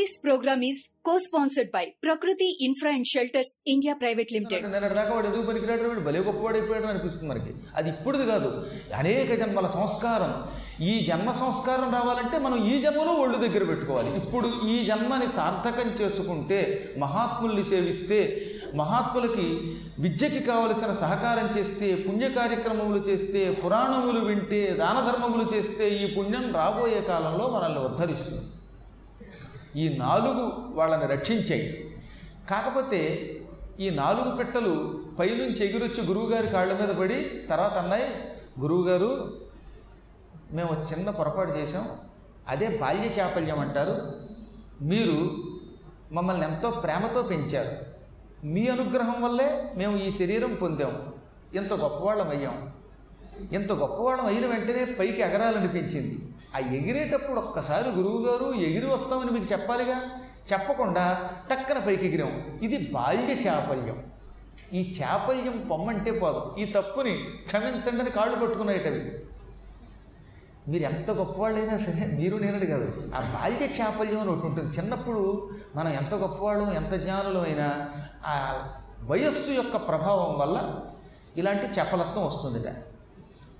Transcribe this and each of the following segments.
This program is co-sponsored by Prakriti Infra and Shelters India Private Limited. నిన్నటి దాకా వాడు ఎందుకు పనికిరాడు వీడు? భలే గొప్పవాడైపోయాడు అనిపిస్తుంది మనకి. అది ఇప్పుడుది కాదు. అనేక జన్మల సంస్కారం. ఈ జన్మ సంస్కారం రావాలంటే మనం ఈ జన్మలో ఒళ్ళు దగ్గర పెట్టుకోవాలి. ఇప్పుడు ఈ జన్మని సార్థకం చేసుకుంటే మహాత్ముల్ని సేవిస్తే మహాత్ములకి విద్యకి కావలసిన సహకారం చేస్తే పుణ్య కార్యక్రమములు చేస్తే పురాణములు వింటే దాన ధర్మములు చేస్తే ఈ పుణ్యం రాబోయే కాలంలో మనల్ని ఉద్ధరిస్తుంది. ఈ నాలుగు వాళ్ళని రక్షించాయి. కాకపోతే ఈ నాలుగు పెట్టలు పైనుంచి ఎగిరొచ్చి గురువుగారి కాళ్ళ మీద పడి తర్వాత అన్నాయి గురువుగారు మేము చిన్న పొరపాటు చేసాం అదే బాల్య చాపల్యం అంటారు. మీరు మమ్మల్ని ఎంతో ప్రేమతో పెంచారు. మీ అనుగ్రహం వల్లే మేము ఈ శరీరం పొందాం. ఇంత గొప్పవాళ్ళం అయ్యాం. ఇంత గొప్పవాళ్ళం అయిన వెంటనే పైకి ఎగరాలనిపించింది. ఆ ఎగిరేటప్పుడు ఒక్కసారి గురువుగారు ఎగిరి వస్తామని మీకు చెప్పాలిగా? చెప్పకుండా టక్కన పైకి ఎగిరాం. ఇది బాల్య చాపల్యం. ఈ చాపల్యం పొమ్మంటే పోదు. ఈ తప్పుని క్షమించండి అని కాళ్ళు పట్టుకున్నాయటవి. మీరు ఎంత గొప్పవాళ్ళైనా సరే మీరు నేనడు కాదు. ఆ బాల్య చాపల్యం అని ఒకటి ఉంటుంది. చిన్నప్పుడు మనం ఎంత గొప్పవాళ్ళం ఎంత జ్ఞానులు అయినా ఆ వయస్సు యొక్క ప్రభావం వల్ల ఇలాంటి చపలత్వం వస్తుందిట.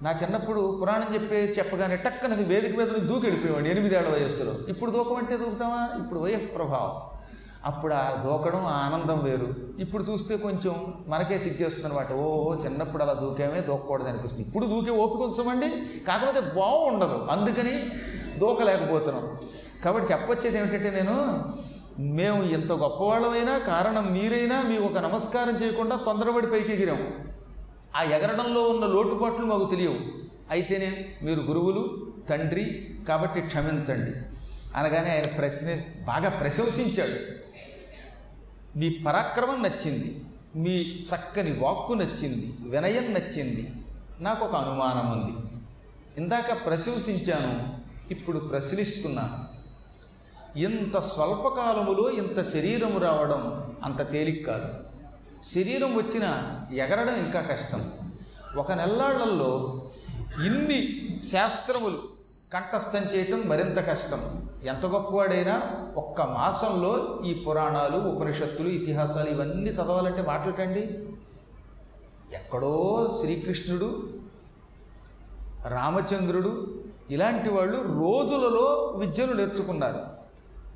నా చిన్నప్పుడు పురాణం చెప్పే చెప్పగానే టక్కనది వేదిక మీద నుంచి దూకి వెళ్ళిపోయేవాడు ఎనిమిదేళ్ళ వయస్సులో. ఇప్పుడు దూకమంటే దూకుతామా ఇప్పుడు వయస్సు ప్రభావం. అప్పుడు ఆ దూకడం ఆనందం వేరు. ఇప్పుడు చూస్తే కొంచెం మనకే సిగ్గేస్తుంది ఓ చిన్నప్పుడు అలా దూకేమే దూకకూడదు అనిపిస్తుంది. ఇప్పుడు దూకే ఓపిక ఉంచమండి కాకపోతే బాగుండదు అందుకని దూకలేకపోతున్నాం. కాబట్టి చెప్పొచ్చేది ఏమిటంటే నేను మేము ఎంత గొప్పవాళ్ళమైనా కారణం మీరైనా మీ ఒక నమస్కారం చేయకుండా తొందరపడి పైకి ఎగిరాము ఆ ఎగరడంలో ఉన్న లోటుపాట్లు మాకు తెలియవు. అయితేనే మీరు గురువులు తండ్రి కాబట్టి క్షమించండి. అనగానే ఆయన ప్రశ్న బాగా ప్రశంసించాడు. మీ పరాక్రమం నచ్చింది మీ చక్కని వాక్కు నచ్చింది వినయం నచ్చింది నాకు ఒక అనుమానం ఉంది. ఇందాక ప్రశంసించాను ఇప్పుడు ప్రశ్నిస్తున్నాను. ఇంత స్వల్పకాలములో ఇంత శరీరము రావడం అంత తేలిక కాదు. శరీరం వచ్చిన ఎగరడం ఇంకా కష్టం. ఒక నెల్లాళ్ళలో ఇన్ని శాస్త్రములు కంఠస్థం చేయటం మరింత కష్టం. ఎంత గొప్పవాడైనా ఒక్క మాసంలో ఈ పురాణాలు ఉపనిషత్తులు ఇతిహాసాలు ఇవన్నీ చదవాలంటే మాట్లాడండి ఎక్కడో శ్రీకృష్ణుడు రామచంద్రుడు ఇలాంటి వాళ్ళు రోజులలో విద్యను నేర్చుకున్నారు.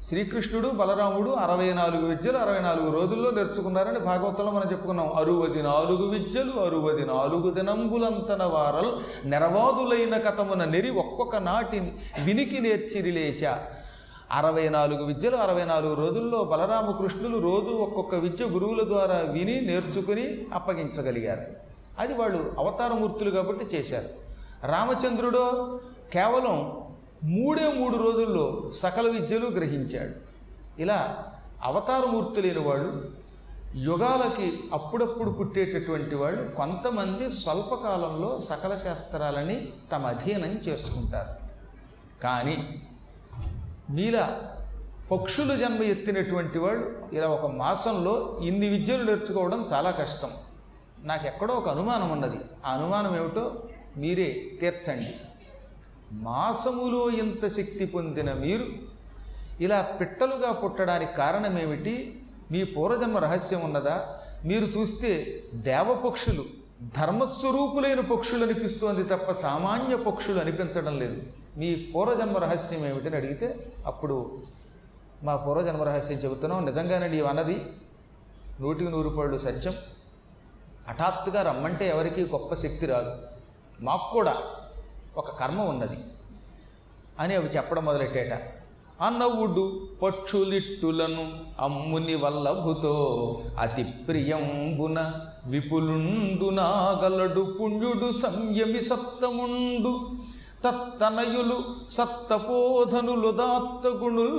శ్రీకృష్ణుడు బలరాముడు అరవై నాలుగు విద్యలు అరవై నాలుగు రోజుల్లో నేర్చుకున్నారని భాగవతంలో మనం చెప్పుకున్నాం. అరువది నాలుగు విద్యలు అరువది నాలుగు దినంబులంతన వారల్ నెరవాదులైన కథమున నెరి ఒక్కొక్క నాటి వినికి నేర్చిరిలేచ అరవై నాలుగు విద్యలు అరవై నాలుగు రోజుల్లో బలరామకృష్ణులు రోజు ఒక్కొక్క విద్య గురువుల ద్వారా విని నేర్చుకుని అప్పగించగలిగారు. అది వాళ్ళు అవతారమూర్తులు కాబట్టి చేశారు. రామచంద్రుడో కేవలం మూడే మూడు రోజుల్లో సకల విద్యలు గ్రహించాడు. ఇలా అవతారమూర్తులైన వాళ్ళు యుగాలకి అప్పుడప్పుడు పుట్టేటటువంటి వాళ్ళు కొంతమంది స్వల్పకాలంలో సకల శాస్త్రాలని తమ అధీనం చేసుకుంటారు. కానీ మీలా పక్షులు జన్మ ఎత్తినటువంటి వాళ్ళు ఇలా ఒక మాసంలో ఇన్ని విద్యలు నేర్చుకోవడం చాలా కష్టం. నాకు ఎక్కడో ఒక అనుమానం ఉన్నది. ఆ అనుమానం ఏమిటో మీరే తీర్చండి. మాసములో ఇంత శక్తి పొందిన మీరు ఇలా పిట్టలుగా పుట్టడానికి కారణమేమిటి? మీ పూర్వజన్మ రహస్యం ఉన్నదా? మీరు చూస్తే దేవపక్షులు ధర్మస్వరూపులైన పక్షులు అనిపిస్తోంది తప్ప సామాన్య పక్షులు అనిపించడం లేదు. మీ పూర్వజన్మ రహస్యం ఏమిటని అడిగితే అప్పుడు మా పూర్వజన్మ రహస్యం చెబుతున్నాం. నిజంగానే నీవు అన్నది నూటికి నూరు పళ్ళు సత్యం. హఠాత్తుగా రమ్మంటే ఎవరికీ గొప్ప శక్తి రాదు. మాకు కూడా ఒక కర్మ ఉన్నది అని అవి చెప్పడం మొదలెట్టేట. అన్నవుడు పక్షులిట్టులను అమ్ముని వల్లభుతో అతి ప్రియంబున విపులుండు నాగలడు పుణ్యుడు సంయమి సప్తముండు తత్తనయులు సత్తపోధనులు దాత్తగుణుల్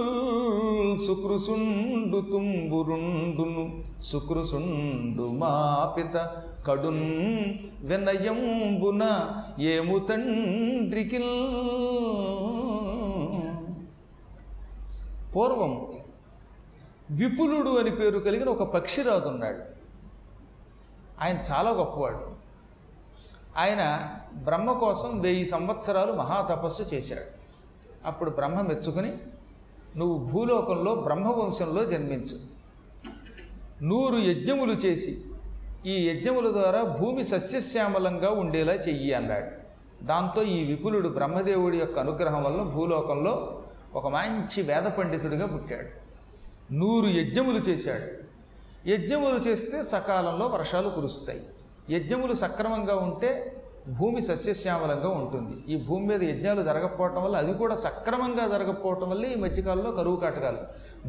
సుకృసుండు తుంబురుండును సుకృసుండు మాపిత కడున్ వినయంబున ఏము తండ్రికి పూర్వం విపులుడు అని పేరు కలిగిన ఒక పక్షిరాజు ఉన్నాడు. ఆయన చాలా గొప్పవాడు. ఆయన బ్రహ్మ కోసం వెయ్యి సంవత్సరాలు మహాతపస్సు చేశాడు. అప్పుడు బ్రహ్మ మెచ్చుకుని నువ్వు భూలోకంలో బ్రహ్మవంశంలో జన్మించు. నూరు యజ్ఞములు చేసి ఈ యజ్ఞముల ద్వారా భూమి సస్యశ్యామలంగా ఉండేలా చెయ్యి అన్నాడు. దాంతో ఈ విపులుడు బ్రహ్మదేవుడి యొక్క అనుగ్రహం వల్ల భూలోకంలో ఒక మంచి వేద పండితుడిగా పుట్టాడు. నూరు యజ్ఞములు చేశాడు. యజ్ఞములు చేస్తే సకాలంలో వర్షాలు కురుస్తాయి. యజ్ఞములు సక్రమంగా ఉంటే భూమి సస్యశ్యామలంగా ఉంటుంది. ఈ భూమి మీద యజ్ఞాలు జరగకపోవటం వల్ల అది కూడా సక్రమంగా జరగకపోవటం వల్ల ఈ మధ్యకాలంలో కరువు కాటకాలు.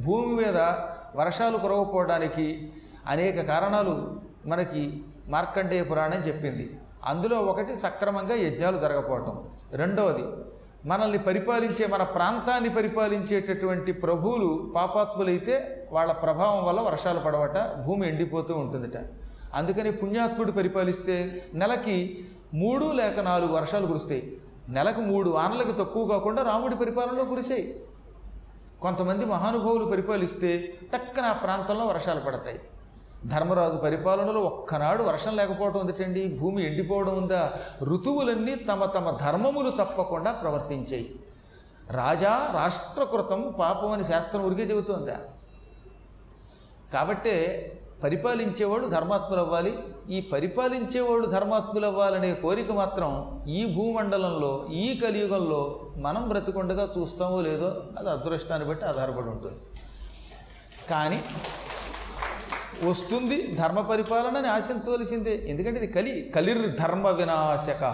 భూమి మీద వర్షాలు కురవకపోవడానికి అనేక కారణాలు మనకి మార్కండేయ పురాణం చెప్పింది. అందులో ఒకటి సక్రమంగా యజ్ఞాలు జరగకపోవటం రెండవది మనల్ని పరిపాలించే మన ప్రాంతాన్ని పరిపాలించేటటువంటి ప్రభువులు పాపాత్ములైతే వాళ్ళ ప్రభావం వల్ల వర్షాలు పడవట భూమి ఎండిపోతూ ఉంటుందిట. అందుకని పుణ్యాత్ముడు పరిపాలిస్తే నెలకి మూడు లేక నాలుగు వర్షాలు కురుస్తాయి. నెలకు మూడు ఆనలకు తక్కువ కాకుండా రాముడి పరిపాలనలో కురిసాయి. కొంతమంది మహానుభావులు పరిపాలిస్తే టక్కన ఆ ప్రాంతంలో వర్షాలు పడతాయి. ధర్మరాజు పరిపాలనలో ఒక్కనాడు వర్షం లేకపోవడం ఉందటండి భూమి ఎండిపోవడం ఉందా? ఋతువులన్నీ తమ తమ ధర్మములు తప్పకుండా ప్రవర్తించాయి. రాజా రాష్ట్రకృతం పాపం అని శాస్త్రం ఉరికే చెబుతోందా? కాబట్టే పరిపాలించేవాడు ధర్మాత్ములు అవ్వాలి ఈ పరిపాలించేవాడు ధర్మాత్ములు అవ్వాలనే కోరిక మాత్రం ఈ భూమండలంలో ఈ కలియుగంలో మనం బ్రతికుండగా చూస్తామో లేదో అది అదృష్టాన్ని బట్టి ఆధారపడి ఉంటుంది. కానీ వస్తుంది ధర్మ పరిపాలనని ఆశించవలసిందే. ఎందుకంటే ఇది కలి కలిర్ ధర్మ వినాశక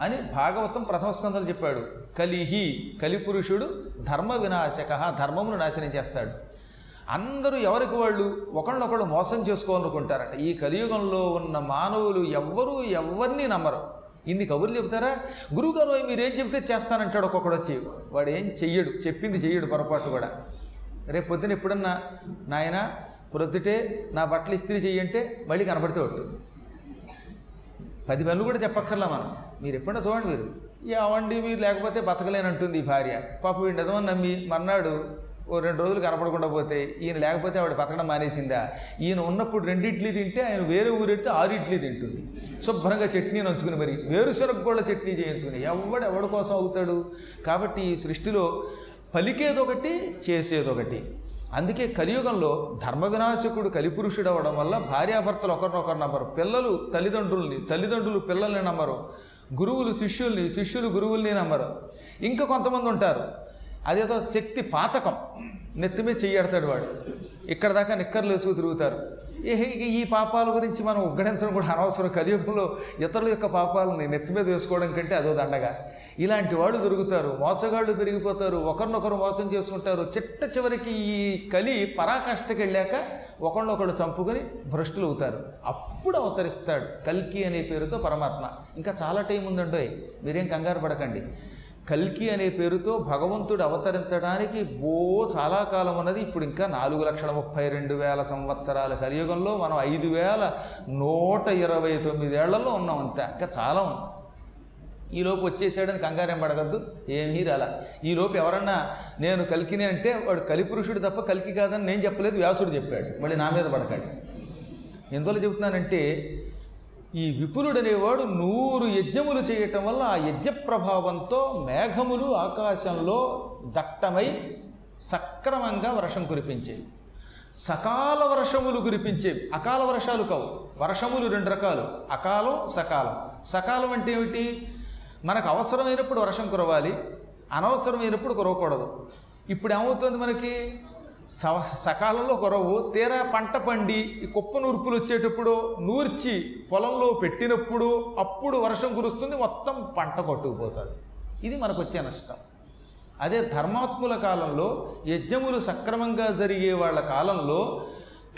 అని భాగవతం ప్రథమ స్కందలు చెప్పాడు. కలిహి కలిపురుషుడు ధర్మ వినాశక ధర్మమును నాశనం చేస్తాడు. అందరూ ఎవరికి వాళ్ళు? ఒకళ్ళనొకళ్ళు మోసం చేసుకోవాలనుకుంటారట. ఈ కలియుగంలో ఉన్న మానవులు ఎవ్వరూ ఎవరిని నమ్మరు. ఇన్ని కబుర్లు చెప్తారా గురువుగారు మీరేం చెప్తే చేస్తానంటాడు ఒక్కొక్కడు వచ్చి. వాడు ఏం చెయ్యడు. చెప్పింది చెయ్యడు పొరపాటు కూడా. రేపు పొద్దున ఎప్పుడన్నా నాయన ప్రొద్దుటే నా బట్టలు ఇస్త్రీ చేయంటే మళ్ళీ కనబడితే ఒట్టు. పది పనులు కూడా చెప్పక్కర్లా మనం. మీరు ఎప్పుడైనా చూడండి మీరు. ఏమండి మీరు లేకపోతే బతకలేనంటుంది ఈ భార్య. పాప వీడు నిజమని నమ్మి మర్నాడు ఓ రెండు రోజులు కనపడకుండా పోతే ఈయన లేకపోతే ఆవిడ బతకడం మానేసిందా? ఈయన ఉన్నప్పుడు రెండు ఇడ్లీ తింటే ఆయన వేరే ఊరెడితే ఆరు ఇడ్లీ తింటుంది. శుభ్రంగా చట్నీ నంచుకుని మరి వేరుశనగ కూడా చట్నీ చేయించుకుని ఎవడు ఎవడి కోసం అవుతాడు? కాబట్టి ఈ సృష్టిలో పలికేదొకటి చేసేదొకటి. అందుకే కలియుగంలో ధర్మ వినాశకుడు కలిపురుషుడు అవ్వడం వల్ల భార్యాభర్తలు ఒకరినొకరు నమ్మరు. పిల్లలు తల్లిదండ్రుల్ని తల్లిదండ్రులు పిల్లల్ని నమ్మరు. గురువులు శిష్యుల్ని శిష్యులు గురువుల్ని నమ్మరు. ఇంకా కొంతమంది ఉంటారు. అదేదో శక్తి పాతకం. నెత్తిమే చెయ్యడతాడు వాడు. ఇక్కడ దాకా నిక్కర్లు వేసుకు తిరుగుతారు. ఏ ఈ పాపాల గురించి మనం ఉగ్గడించడం కూడా అనవసరం. కలియుగంలో ఇతరుల యొక్క పాపాలని నెత్తి మీద వేసుకోవడం కంటే అదో దండగా. ఇలాంటి వాళ్ళు దొరుకుతారు. మోసగాళ్ళు పెరిగిపోతారు. ఒకరినొకరు మోసం చేసుకుంటారు. చిట్ట చివరికి ఈ కలి పరాకాష్ఠకి వెళ్ళాక ఒకళ్ళొకళ్ళు చంపుకొని భ్రష్టులు అవుతారు. అప్పుడు అవతరిస్తాడు. కల్కి అనే పేరుతో పరమాత్మ. ఇంకా చాలా టైం ఉందండోయ్ మీరేం కంగారు పడకండి. కల్కి అనే పేరుతో భగవంతుడు అవతరించడానికి బో చాలా కాలం ఉన్నది. ఇప్పుడు ఇంకా నాలుగు లక్షల ముప్పై రెండు వేల సంవత్సరాల కలియుగంలో మనం ఐదు వేల నూట ఇరవై తొమ్మిదేళ్ళలో ఉన్నాం అంతే. ఇంకా చాలా ఉంది. ఈలోపు వచ్చేసాడని కంగారేం పడగద్దు ఏమీ రాలా. ఈలోపు ఎవరన్నా నేను కలికినే అంటే వాడు కలిపురుషుడు తప్ప కలికి కాదని నేను చెప్పలేదు వ్యాసుడు చెప్పాడు. మళ్ళీ నా మీద పడకండి. ఎందువల్ల చెబుతున్నానంటే ఈ విపులుడనేవాడు నూరు యజ్ఞములు చేయటం వల్ల ఆ యజ్ఞ ప్రభావంతో మేఘములు ఆకాశంలో దట్టమై సక్రమంగా వర్షం కురిపించేవి. సకాల వర్షములు కురిపించేవి. అకాల వర్షాలు కావు. వర్షములు రెండు రకాలు. అకాలం సకాలం. సకాలం అంటే ఏమిటి? మనకు అవసరమైనప్పుడు వర్షం కురవాలి అనవసరమైనప్పుడు కురవకూడదు. ఇప్పుడు ఏమవుతుంది మనకి? స సకాలంలో కురవు తీరా పంట పండి ఈ కుప్ప నూర్పులు వచ్చేటప్పుడు నూర్చి పొలంలో పెట్టినప్పుడు అప్పుడు వర్షం కురుస్తుంది మొత్తం పంట కొట్టుకుపోతుంది. ఇది మనకు వచ్చే నష్టం. అదే ధర్మాత్ముల కాలంలో యజ్ఞములు సక్రమంగా జరిగే వాళ్ళ కాలంలో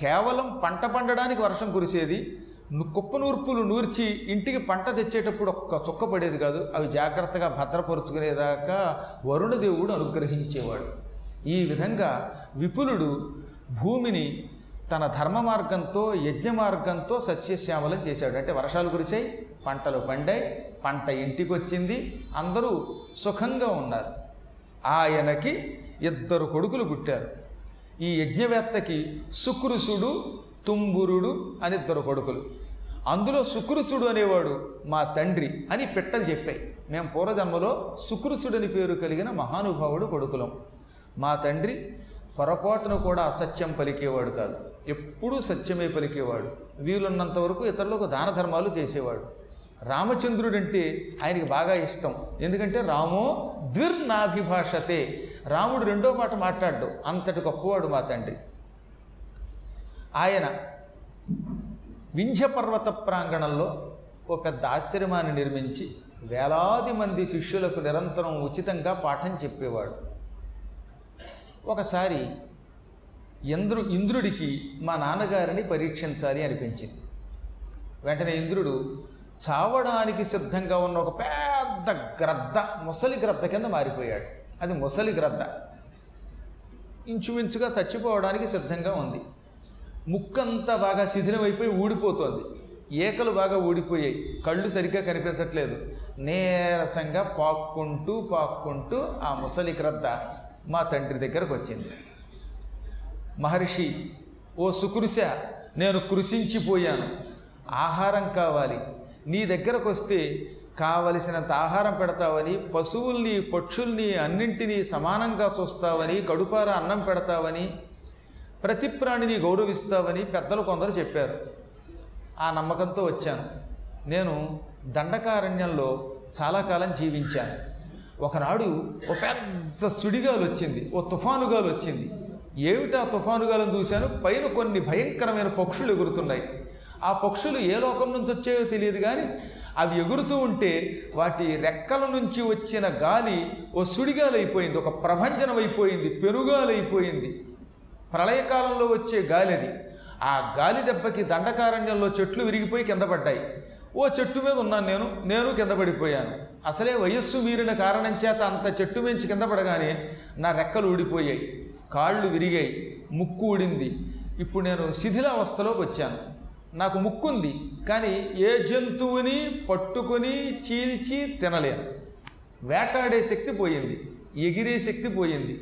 కేవలం పంట పండడానికి వర్షం కురిసేది కుప్ప నూర్పులు నూర్చి ఇంటికి పంట తెచ్చేటప్పుడు ఒక్క చుక్క పడేది కాదు. అవి జాగ్రత్తగా భద్రపరుచుకునేదాకా వరుణదేవుడు అనుగ్రహించేవాడు. ఈ విధంగా విపులుడు భూమిని తన ధర్మ మార్గంతో యజ్ఞ మార్గంతో సస్యశ్యామలం చేశాడు. అంటే వర్షాలు కురిశాయి పంటలు పండాయి పంట ఇంటికి వచ్చింది అందరూ సుఖంగా ఉన్నారు. ఆయనకి ఇద్దరు కొడుకులు పుట్టారు. ఈ యజ్ఞవేత్తకి సుకృసుడు తుంబురుడు అని ఇద్దరు కొడుకులు. అందులో సుకృసుడు అనేవాడు మా తండ్రి అని పెట్టలు చెప్పాయి. మేము పూర్వజన్మలో సుకృసుడని పేరు కలిగిన మహానుభావుడు కొడుకులం. మా తండ్రి పొరపాటును కూడా అసత్యం పలికేవాడు కాదు. ఎప్పుడూ సత్యమే పలికేవాడు. వీలున్నంత వరకు ఇతరులకు దాన ధర్మాలు చేసేవాడు. రామచంద్రుడు అంటే ఆయనకి బాగా ఇష్టం. ఎందుకంటే రామో ద్విర్నాభిభాషతే. రాముడు రెండో మాట మాట్లాడ్డు. అంతటి గొప్పవాడు మా తండ్రి. ఆయన వింధ్య పర్వత ప్రాంగణంలో ఓ పెద్ద ఆశ్రమాన్ని నిర్మించి వేలాది మంది శిష్యులకు నిరంతరం ఉచితంగా పాఠం చెప్పేవాడు. ఒకసారి ఇంద్రు ఇంద్రుడికి మా నాన్నగారిని పరీక్షించాలి అనిపించింది. వెంటనే ఇంద్రుడు చావడానికి సిద్ధంగా ఉన్న ఒక పెద్ద గ్రద్ద ముసలి గ్రద్ద కింద మారిపోయాడు. అది ముసలి గ్రద్ద. ఇంచుమించుగా చచ్చిపోవడానికి సిద్ధంగా ఉంది. ముక్కంతా బాగా శిథిలమైపోయి ఊడిపోతుంది. ఏకలు బాగా ఊడిపోయాయి. కళ్ళు సరిగ్గా కనిపించట్లేదు. నీరసంగా పాక్కుంటూ పాక్కుంటూ ఆ ముసలి క్రద్ద మా తండ్రి దగ్గరకు వచ్చింది. మహర్షి ఓ సుకృశ నేను కృషించిపోయాను ఆహారం కావాలి. నీ దగ్గరకు వస్తే కావలసినంత ఆహారం పెడతావని పశువుల్ని పక్షుల్ని అన్నింటినీ సమానంగా చూస్తావని కడుపార అన్నం పెడతావని ప్రతి ప్రాణిని గౌరవిస్తావని పెద్దలు కొందరు చెప్పారు. ఆ నమ్మకంతో వచ్చాను. నేను దండకారణ్యంలో చాలా కాలం జీవించాను. ఒకనాడు ఓ పెద్ద సుడిగాలు వచ్చింది ఓ తుఫానుగాలు వచ్చింది ఏమిటా తుఫానుగాలను చూశాను? పైన కొన్ని భయంకరమైన పక్షులు ఎగురుతున్నాయి. ఆ పక్షులు ఏ లోకం నుంచి వచ్చాయో తెలియదు కానీ అవి ఎగురుతూ ఉంటే వాటి రెక్కల నుంచి వచ్చిన గాలి ఓ సుడిగాలు అయిపోయింది ఒక ప్రభంజనం అయిపోయింది పెనుగాలు అయిపోయింది ప్రళయకాలంలో వచ్చే గాలి అది ఆ గాలి దెబ్బకి దండకారణ్యంలో చెట్లు విరిగిపోయి కింద పడ్డాయి. ఓ చెట్టు మీద ఉన్నాను నేను నేను కింద పడిపోయాను. అసలే వయస్సు మీరిన కారణం చేత అంత చెట్టు మించి కింద పడగానే నా రెక్కలు ఊడిపోయాయి. కాళ్ళు విరిగాయి ముక్కు ఊడింది. ఇప్పుడు నేను శిథిలావస్థలోకి వచ్చాను. నాకు ముక్కుంది కానీ ఏ జంతువుని పట్టుకొని చీల్చి తినలేను. వేటాడే శక్తి పోయింది ఎగిరే శక్తి పోయింది.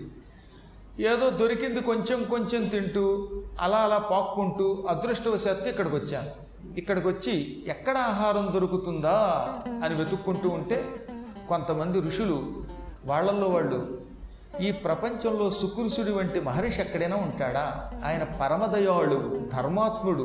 ఏదో దొరికింది కొంచెం కొంచెం తింటూ అలా అలా పాక్కుంటూ అదృష్టవశాత్తు ఇక్కడికి వచ్చాను ఇక్కడికి వచ్చి ఎక్కడ ఆహారం దొరుకుతుందా అని వెతుక్కుంటూ ఉంటే కొంతమంది ఋషులు వాళ్ళల్లో వాళ్ళు ఈ ప్రపంచంలో సుకృషుడి వంటి మహర్షి ఎక్కడైనా ఉంటాడా? ఆయన పరమదయాళు ధర్మాత్ముడు